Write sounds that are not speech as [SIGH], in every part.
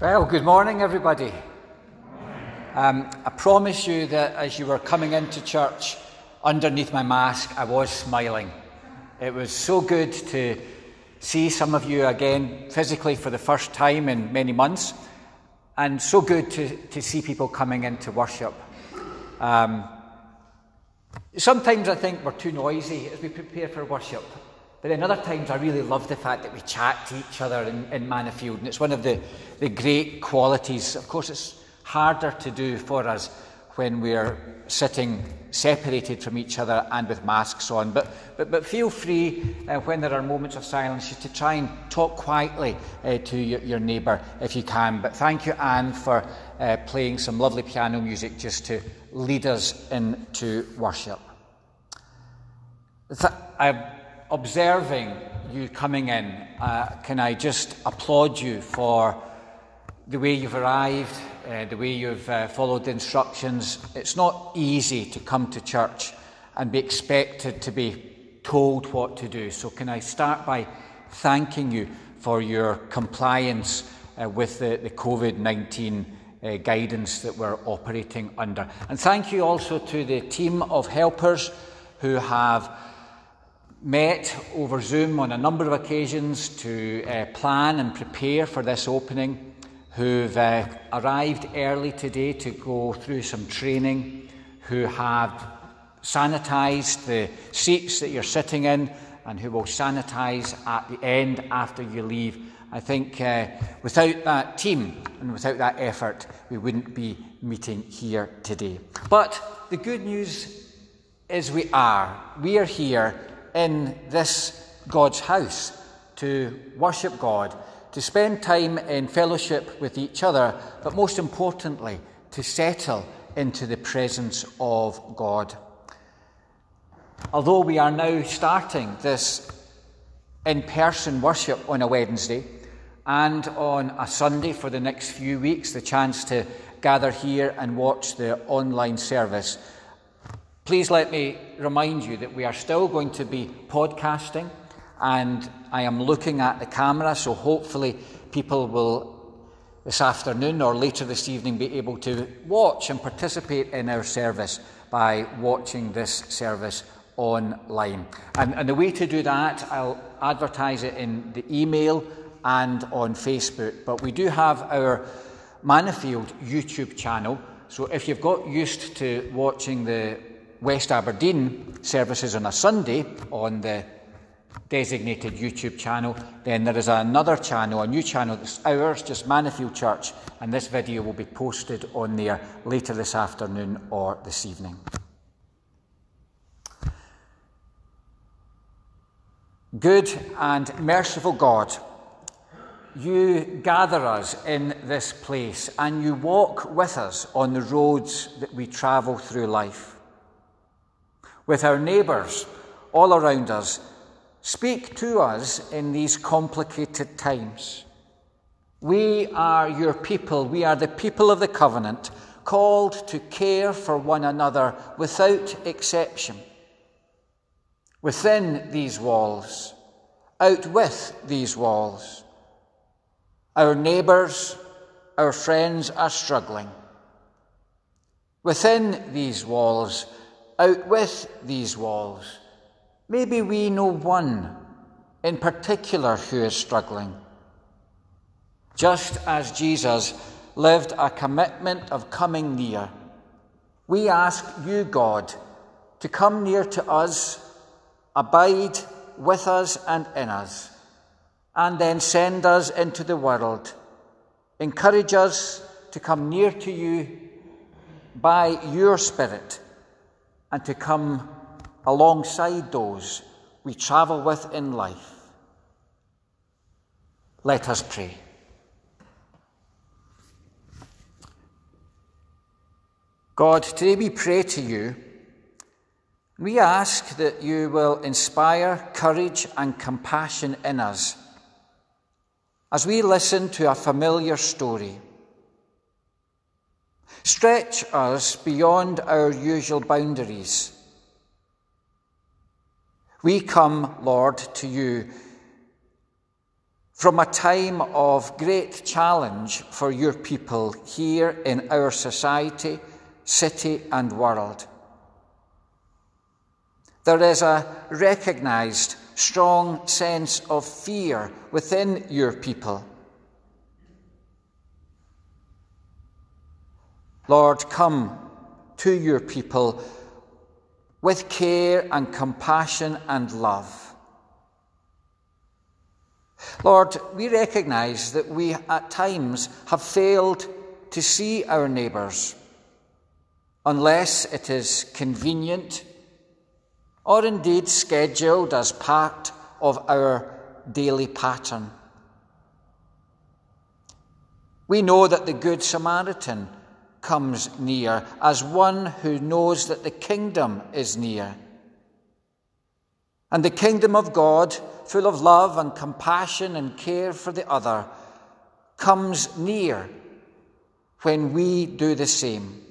Well, good morning, everybody. Um, I promise you that as you were coming into church, underneath my mask, I was smiling. It was so good to see some of you again physically for the first time in many months, and so good to, to see people coming into worship. Um, sometimes I think we're too noisy as we prepare for worship. But then other times I really love the fact that we chat to each other in, in Mannofield, and it's one of the, the great qualities. Of course, it's harder to do for us when we're sitting separated from each other and with masks on. But, but, but feel free uh, when there are moments of silence to try and talk quietly uh, to your, your neighbour if you can. But thank you, Anne, for uh, playing some lovely piano music just to lead us into worship. Th- I observing you coming in, uh, can I just applaud you for the way you've arrived, uh, the way you've uh, followed the instructions. It's not easy to come to church and be expected to be told what to do. So, can I start by thanking you for your compliance uh, with the, the COVID 19 uh, guidance that we're operating under? And thank you also to the team of helpers who have met over Zoom on a number of occasions to uh, plan and prepare for this opening, who've uh, arrived early today to go through some training, who have sanitised the seats that you're sitting in, and who will sanitise at the end after you leave. I think uh, without that team and without that effort, we wouldn't be meeting here today. But the good news is we are. We are here in this God's house to worship God, to spend time in fellowship with each other, but most importantly, to settle into the presence of God. Although we are now starting this in person worship on a Wednesday and on a Sunday for the next few weeks, the chance to gather here and watch the online service, Please let me remind you that we are still going to be podcasting, and I am looking at the camera, so hopefully people will this afternoon or later this evening be able to watch and participate in our service by watching this service online. And, and the way to do that, I'll advertise it in the email and on Facebook. But we do have our Mannofield YouTube channel. So if you've got used to watching the West Aberdeen services on a Sunday on the designated YouTube channel, then there is another channel, a new channel that's ours, just Mannofield Church, and this video will be posted on there later this afternoon or this evening. Good and merciful God, you gather us in this place and you walk with us on the roads that we travel through life with our neighbours all around us. Speak to us in these complicated times. We are your people. We are the people of the covenant, called to care for one another without exception. Within these walls, out with these walls. Our neighbours, our friends are struggling. Within these walls, out with these walls. Maybe we know one in particular who is struggling. Just as Jesus lived a commitment of coming near, we ask you, God, to come near to us, abide with us and in us, and then send us into the world. Encourage us to come near to you by your Spirit and to come alongside those we travel with in life. Let us pray. God, today we pray to you. We ask that you will inspire courage and compassion in us as we listen to a familiar story Stretch us beyond our usual boundaries. We come, Lord, to you from a time of great challenge for your people here in our society, city, and world. There is a recognized strong sense of fear within your people. Lord, come to your people with care and compassion and love. Lord, we recognize that we at times have failed to see our neighbours unless it is convenient or indeed scheduled as part of our daily pattern. We know that the Good Samaritan comes near as one who knows that the kingdom is near. And the kingdom of God full of love and compassion and care for the other, comes near when we do the same.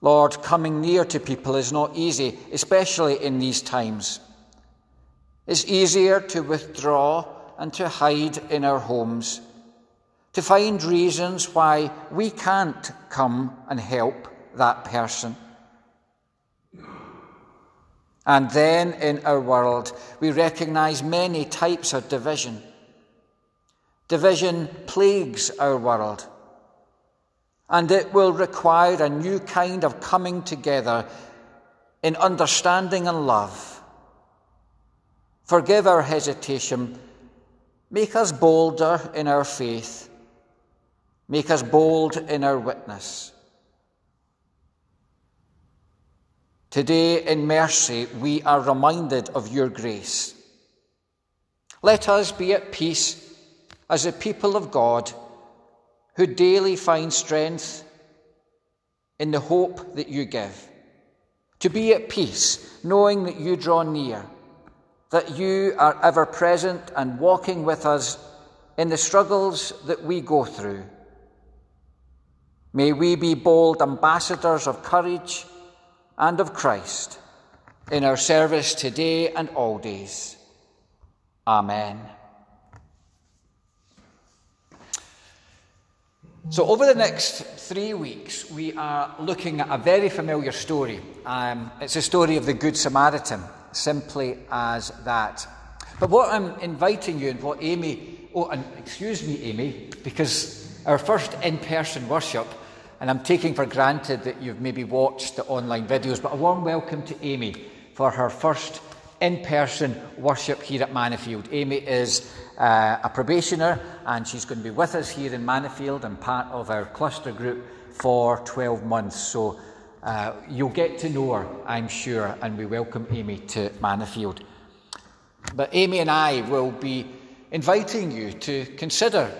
Lord, coming near to people is not easy, especially in these times. It's easier to withdraw and to hide in our homes, to find reasons why we can't come and help that person. And then in our world, we recognize many types of division. Division plagues our world. And it will require a new kind of coming together in understanding and love. Forgive our hesitation. Make us bolder in our faith. Make us bold in our witness. Today, in mercy, we are reminded of your grace. Let us be at peace as a people of God who daily find strength in the hope that you give. To be at peace, knowing that you draw near, that you are ever present and walking with us in the struggles that we go through. May we be bold ambassadors of courage and of Christ in our service today and all days. Amen. So, over the next three weeks, we are looking at a very familiar story. Um, it's a story of the Good Samaritan, simply as that. But what I'm inviting you and what Amy, oh, and excuse me, Amy, because our first in person worship and I'm taking for granted that you've maybe watched the online videos, but a warm welcome to Amy for her first in person worship here at Mannofield. Amy is uh, a probationer and she's going to be with us here in Mannofield and part of our cluster group for 12 months. So uh, you'll get to know her, I'm sure, and we welcome Amy to Mannofield. But Amy and I will be inviting you to consider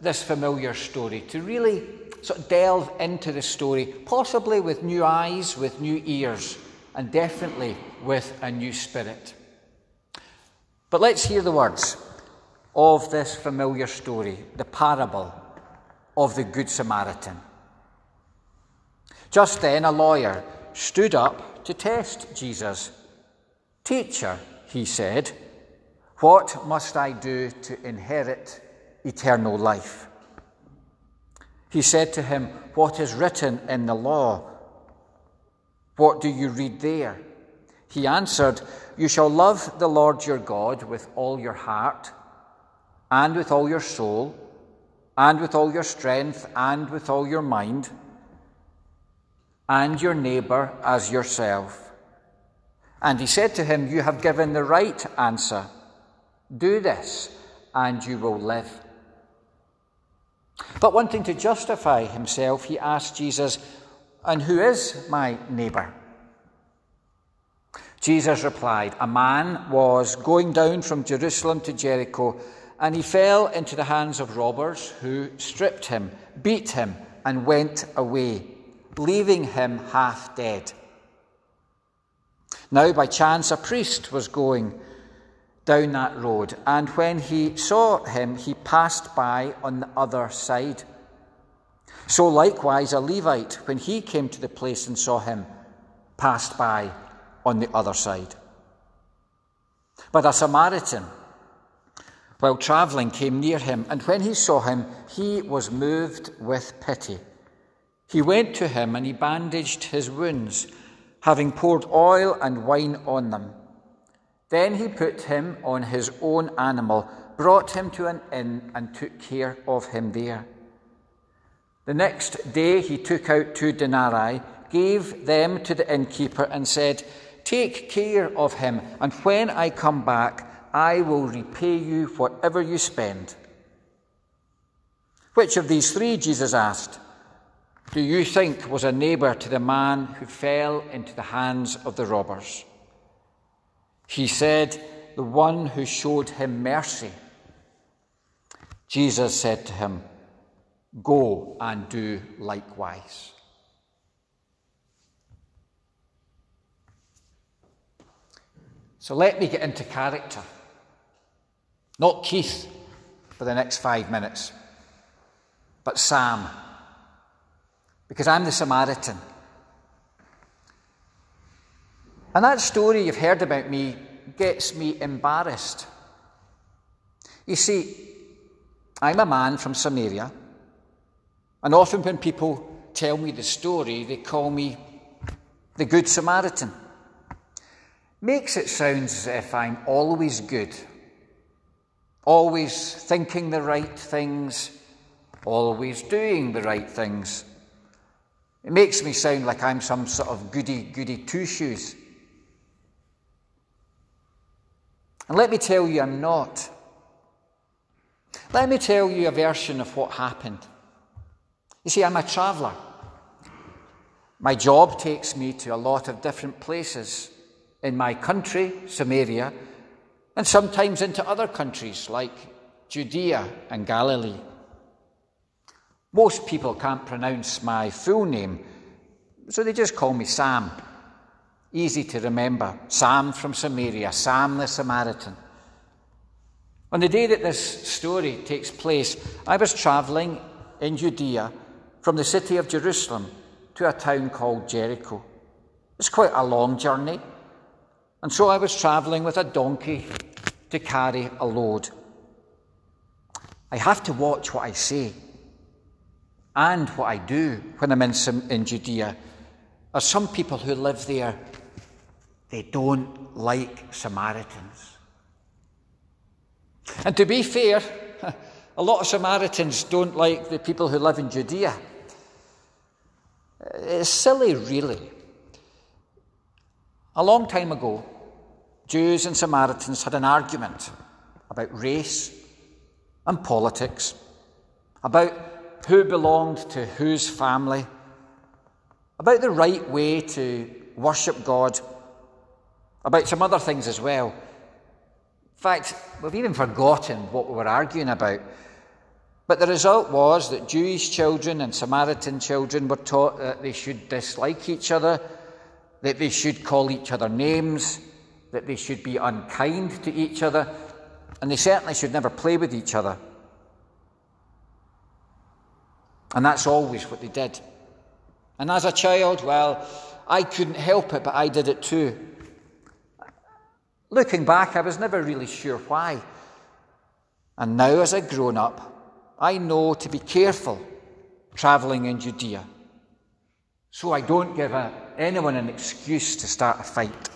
this familiar story, to really sort of delve into the story, possibly with new eyes, with new ears, and definitely with a new spirit. But let's hear the words of this familiar story, the parable of the Good Samaritan. Just then, a lawyer stood up to test Jesus. Teacher, he said, what must I do to inherit eternal life? He said to him, What is written in the law? What do you read there? He answered, You shall love the Lord your God with all your heart, and with all your soul, and with all your strength, and with all your mind, and your neighbour as yourself. And he said to him, You have given the right answer. Do this, and you will live. But wanting to justify himself, he asked Jesus, And who is my neighbour? Jesus replied, A man was going down from Jerusalem to Jericho, and he fell into the hands of robbers who stripped him, beat him, and went away, leaving him half dead. Now, by chance, a priest was going down that road. And when he saw him, he passed by on the other side. So likewise, a Levite, when he came to the place and saw him, passed by on the other side. But a Samaritan, while travelling, came near him, and when he saw him, he was moved with pity. He went to him and he bandaged his wounds, having poured oil and wine on them. Then he put him on his own animal, brought him to an inn, and took care of him there. The next day he took out two denarii, gave them to the innkeeper, and said, Take care of him, and when I come back, I will repay you whatever you spend. Which of these three, Jesus asked, do you think was a neighbour to the man who fell into the hands of the robbers? He said, The one who showed him mercy. Jesus said to him, Go and do likewise. So let me get into character. Not Keith for the next five minutes, but Sam because I'm the Samaritan. And that story you've heard about me gets me embarrassed. You see, I'm a man from Samaria, and often when people tell me the story, they call me the Good Samaritan. Makes it sound as if I'm always good, always thinking the right things, always doing the right things. It makes me sound like I'm some sort of goody goody two shoes. And let me tell you, I'm not. Let me tell you a version of what happened. You see, I'm a traveller. My job takes me to a lot of different places in my country, Samaria, and sometimes into other countries like Judea and Galilee. Most people can't pronounce my full name, so they just call me Sam. Easy to remember. Sam from Samaria, Sam the Samaritan. On the day that this story takes place, I was travelling in Judea from the city of Jerusalem to a town called Jericho. It's quite a long journey, and so I was travelling with a donkey to carry a load. I have to watch what I say and what I do when I'm in, in Judea are some people who live there, they don't like Samaritans. And to be fair, [LAUGHS] a lot of Samaritans don't like the people who live in Judea. Uh, it's silly, really. A long time ago, Jews and Samaritans had an argument about race and politics, about who belonged to whose family, about the right way to worship God, about some other things as well. In fact, we've even forgotten what we were arguing about. But the result was that Jewish children and Samaritan children were taught that they should dislike each other, that they should call each other names, that they should be unkind to each other, and they certainly should never play with each other. And that's always what they did. And as a child, well, I couldn't help it, but I did it too. Looking back, I was never really sure why. And now, as I've grown up, I know to be careful travelling in Judea so I don't give a, anyone an excuse to start a fight.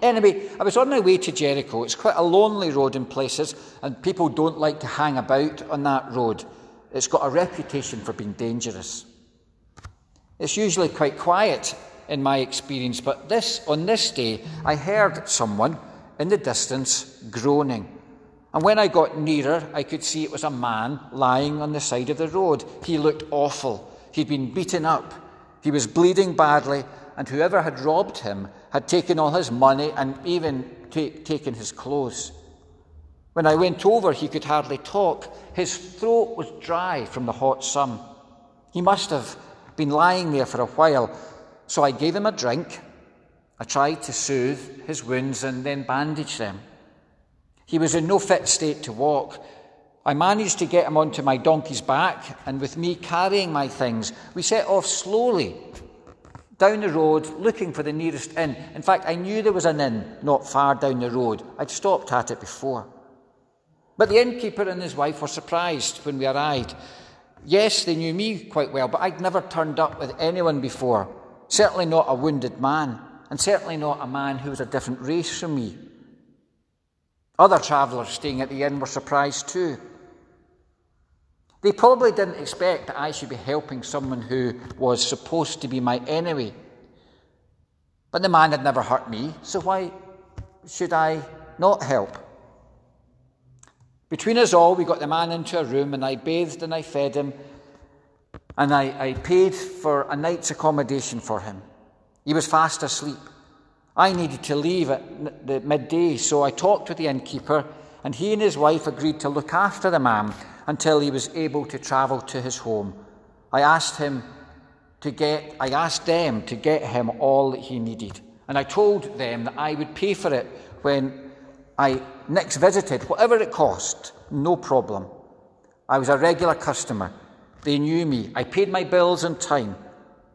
Anyway, I was on my way to Jericho. It's quite a lonely road in places, and people don't like to hang about on that road. It's got a reputation for being dangerous. It's usually quite quiet in my experience, but this on this day I heard someone in the distance groaning. And when I got nearer, I could see it was a man lying on the side of the road. He looked awful. He'd been beaten up. He was bleeding badly, and whoever had robbed him had taken all his money and even taken his clothes. When I went over, he could hardly talk. His throat was dry from the hot sun. He must have been lying there for a while, so I gave him a drink. I tried to soothe his wounds and then bandage them. He was in no fit state to walk. I managed to get him onto my donkey's back, and with me carrying my things, we set off slowly down the road looking for the nearest inn. In fact, I knew there was an inn not far down the road. I'd stopped at it before. But the innkeeper and his wife were surprised when we arrived. Yes, they knew me quite well, but I'd never turned up with anyone before. Certainly not a wounded man, and certainly not a man who was a different race from me. Other travellers staying at the inn were surprised too. They probably didn't expect that I should be helping someone who was supposed to be my enemy. But the man had never hurt me, so why should I not help? Between us all, we got the man into a room, and I bathed and I fed him, and I, I paid for a night's accommodation for him. He was fast asleep. I needed to leave at the midday, so I talked with the innkeeper, and he and his wife agreed to look after the man until he was able to travel to his home. I asked him to get I asked them to get him all that he needed. And I told them that I would pay for it when I next visited, whatever it cost, no problem. I was a regular customer. They knew me. I paid my bills on time.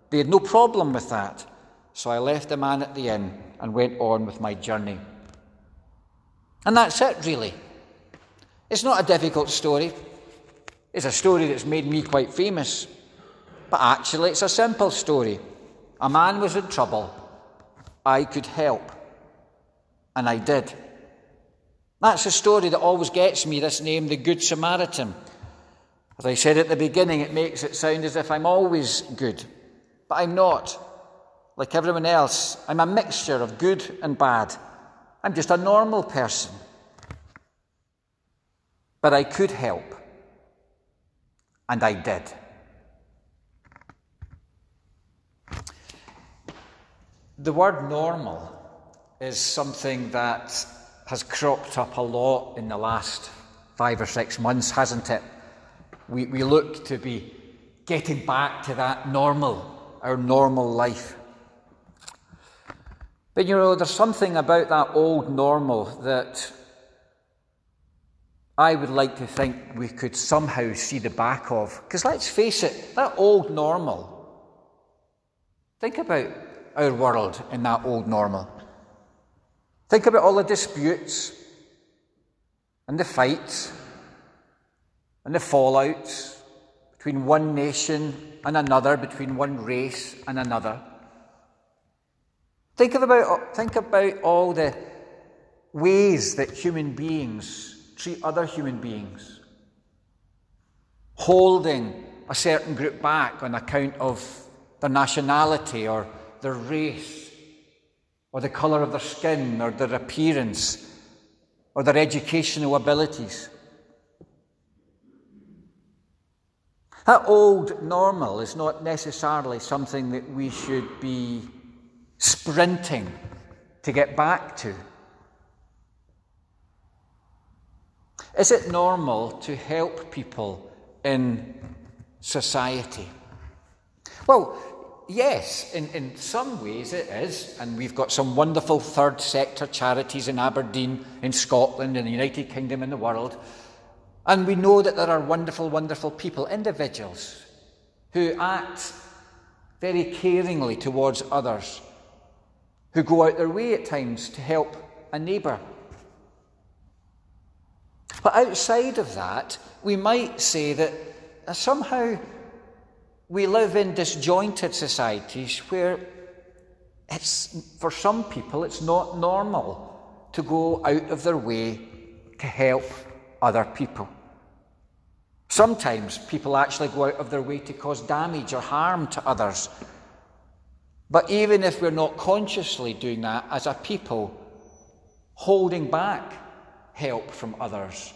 They had no problem with that. So I left the man at the inn and went on with my journey. And that's it, really. It's not a difficult story. It's a story that's made me quite famous. But actually, it's a simple story. A man was in trouble. I could help. And I did. That's a story that always gets me this name, the Good Samaritan. As I said at the beginning, it makes it sound as if I'm always good. But I'm not. Like everyone else, I'm a mixture of good and bad. I'm just a normal person. But I could help. And I did. The word normal is something that has cropped up a lot in the last five or six months, hasn't it? We, we look to be getting back to that normal, our normal life. But you know, there's something about that old normal that I would like to think we could somehow see the back of. Because let's face it, that old normal, think about our world in that old normal. Think about all the disputes and the fights and the fallouts between one nation and another, between one race and another. Think about, think about all the ways that human beings treat other human beings, holding a certain group back on account of their nationality or their race or the colour of their skin, or their appearance, or their educational abilities. That old normal is not necessarily something that we should be sprinting to get back to. Is it normal to help people in society? Well, yes, in, in some ways it is, and we've got some wonderful third sector charities in Aberdeen, in Scotland, in the United Kingdom, in the world. And we know that there are wonderful, wonderful people, individuals, who act very caringly towards others, who go out their way at times to help a neighbour. But outside of that, we might say that uh, somehow we live in disjointed societies where it's, for some people, it's not normal to go out of their way to help other people. Sometimes people actually go out of their way to cause damage or harm to others. But even if we're not consciously doing that as a people, holding back help from others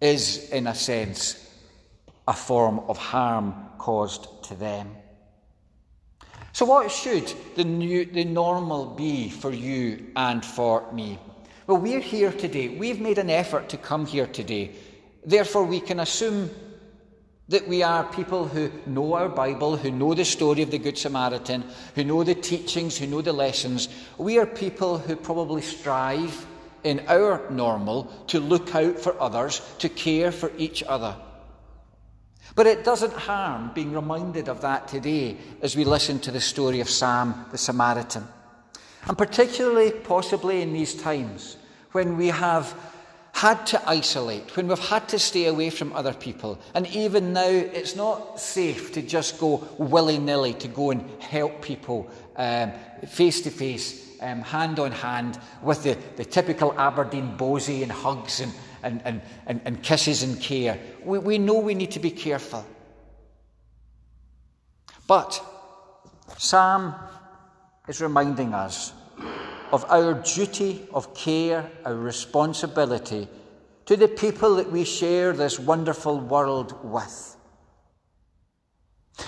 is, in a sense, a form of harm caused to them. So, what should the, new, the normal be for you and for me? Well, we're here today. We've made an effort to come here today. Therefore, we can assume that we are people who know our Bible, who know the story of the Good Samaritan, who know the teachings, who know the lessons. We are people who probably strive in our normal to look out for others, to care for each other. But it doesn't harm being reminded of that today as we listen to the story of Sam the Samaritan. And particularly, possibly in these times when we have had to isolate, when we've had to stay away from other people, and even now it's not safe to just go willy nilly to go and help people face to face, hand on hand, with the, the typical Aberdeen bosey and hugs and, and, and, and, and kisses and care. We, we know we need to be careful. But Sam is reminding us of our duty of care, our responsibility to the people that we share this wonderful world with.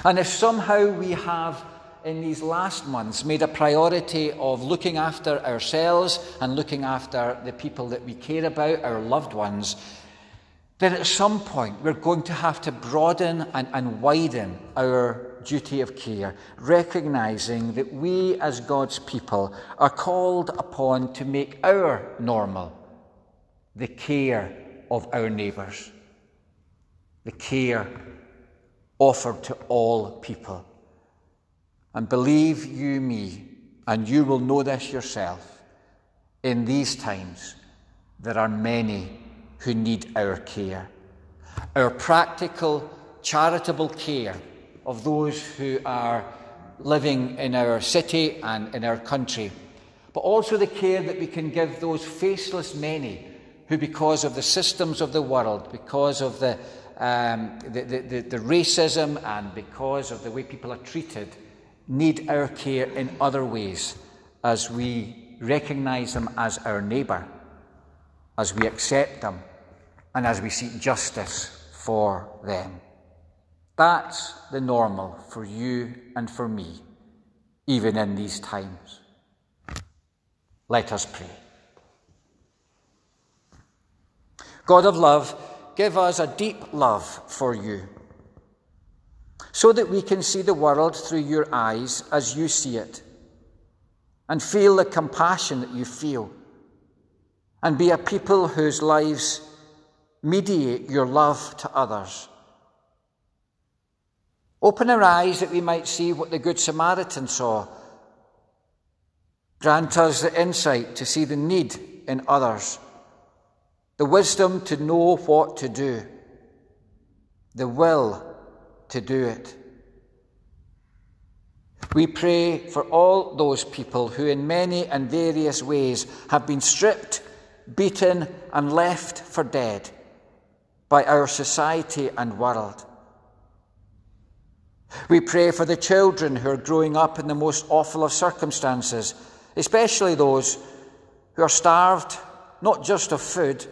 And if somehow we have, in these last months, made a priority of looking after ourselves and looking after the people that we care about, our loved ones, then at some point we're going to have to broaden and, and widen our duty of care, recognizing that we as God's people are called upon to make our normal the care of our neighbours, the care offered to all people. And believe you me, and you will know this yourself, in these times there are many who need our care. Our practical, charitable care of those who are living in our city and in our country, but also the care that we can give those faceless many who, because of the systems of the world, because of the, um, the, the, the, racism and because of the way people are treated, need our care in other ways as we recognize them as our neighbour, as we accept them, and as we seek justice for them. That's the normal for you and for me, even in these times. Let us pray. God of love, give us a deep love for you, so that we can see the world through your eyes as you see it, and feel the compassion that you feel, and be a people whose lives mediate your love to others Open our eyes that we might see what the Good Samaritan saw. Grant us the insight to see the need in others, the wisdom to know what to do, the will to do it. We pray for all those people who, in many and various ways, have been stripped, beaten, and left for dead by our society and world. We pray for the children who are growing up in the most awful of circumstances, especially those who are starved not just of food,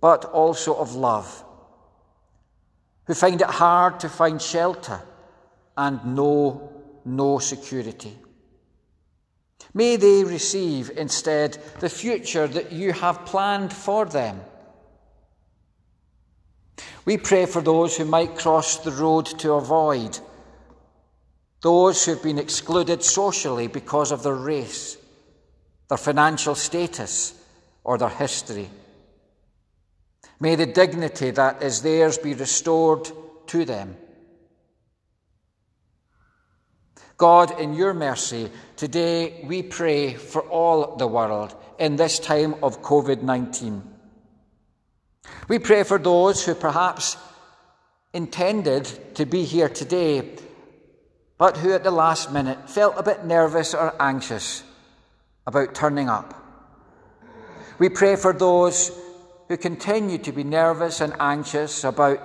but also of love, who find it hard to find shelter and know no security. May they receive instead the future that you have planned for them. We pray for those who might cross the road to avoid, those who have been excluded socially because of their race, their financial status, or their history. May the dignity that is theirs be restored to them. God, in your mercy, today we pray for all the world in this time of COVID 19. We pray for those who perhaps intended to be here today, but who at the last minute felt a bit nervous or anxious about turning up. We pray for those who continue to be nervous and anxious about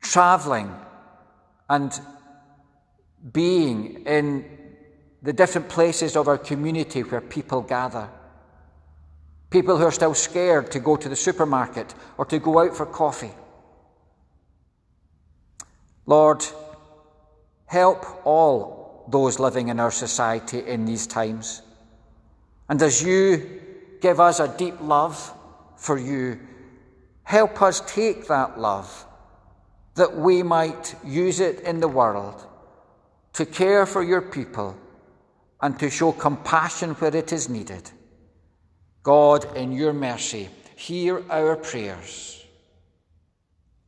travelling and being in the different places of our community where people gather. People who are still scared to go to the supermarket or to go out for coffee. Lord, help all those living in our society in these times. And as you give us a deep love for you, help us take that love that we might use it in the world to care for your people and to show compassion where it is needed. God, in your mercy, hear our prayers.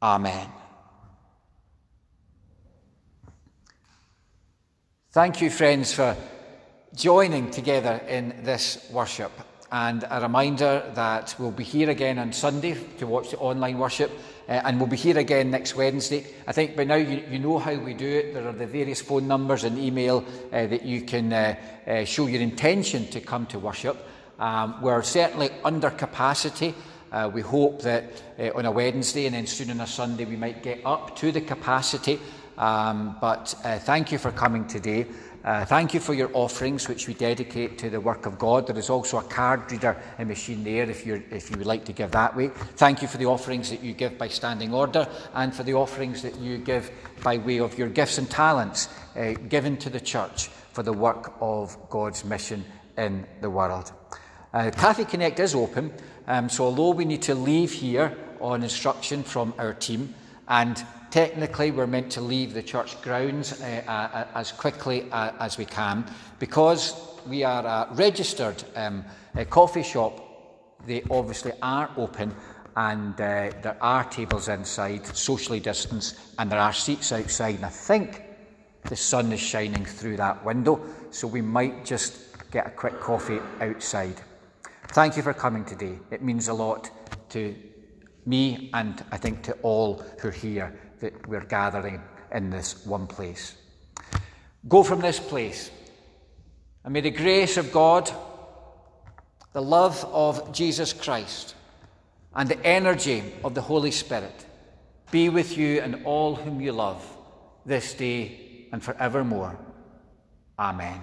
Amen. Thank you, friends, for joining together in this worship. And a reminder that we'll be here again on Sunday to watch the online worship, uh, and we'll be here again next Wednesday. I think by now you, you know how we do it. There are the various phone numbers and email uh, that you can uh, show your intention to come to worship. Um, we're certainly under capacity. Uh, we hope that uh, on a Wednesday and then soon on a Sunday we might get up to the capacity. Um, but uh, thank you for coming today. Uh, thank you for your offerings, which we dedicate to the work of God. There is also a card reader and machine there if, you're, if you would like to give that way. Thank you for the offerings that you give by standing order and for the offerings that you give by way of your gifts and talents uh, given to the church for the work of God's mission in the world. Uh, Cafe Connect is open, um, so although we need to leave here on instruction from our team, and technically we're meant to leave the church grounds uh, uh, as quickly uh, as we can, because we are a registered um, a coffee shop, they obviously are open and uh, there are tables inside, socially distanced, and there are seats outside. And I think the sun is shining through that window, so we might just get a quick coffee outside. Thank you for coming today. It means a lot to me and I think to all who are here that we're gathering in this one place. Go from this place, and may the grace of God, the love of Jesus Christ, and the energy of the Holy Spirit be with you and all whom you love this day and forevermore. Amen.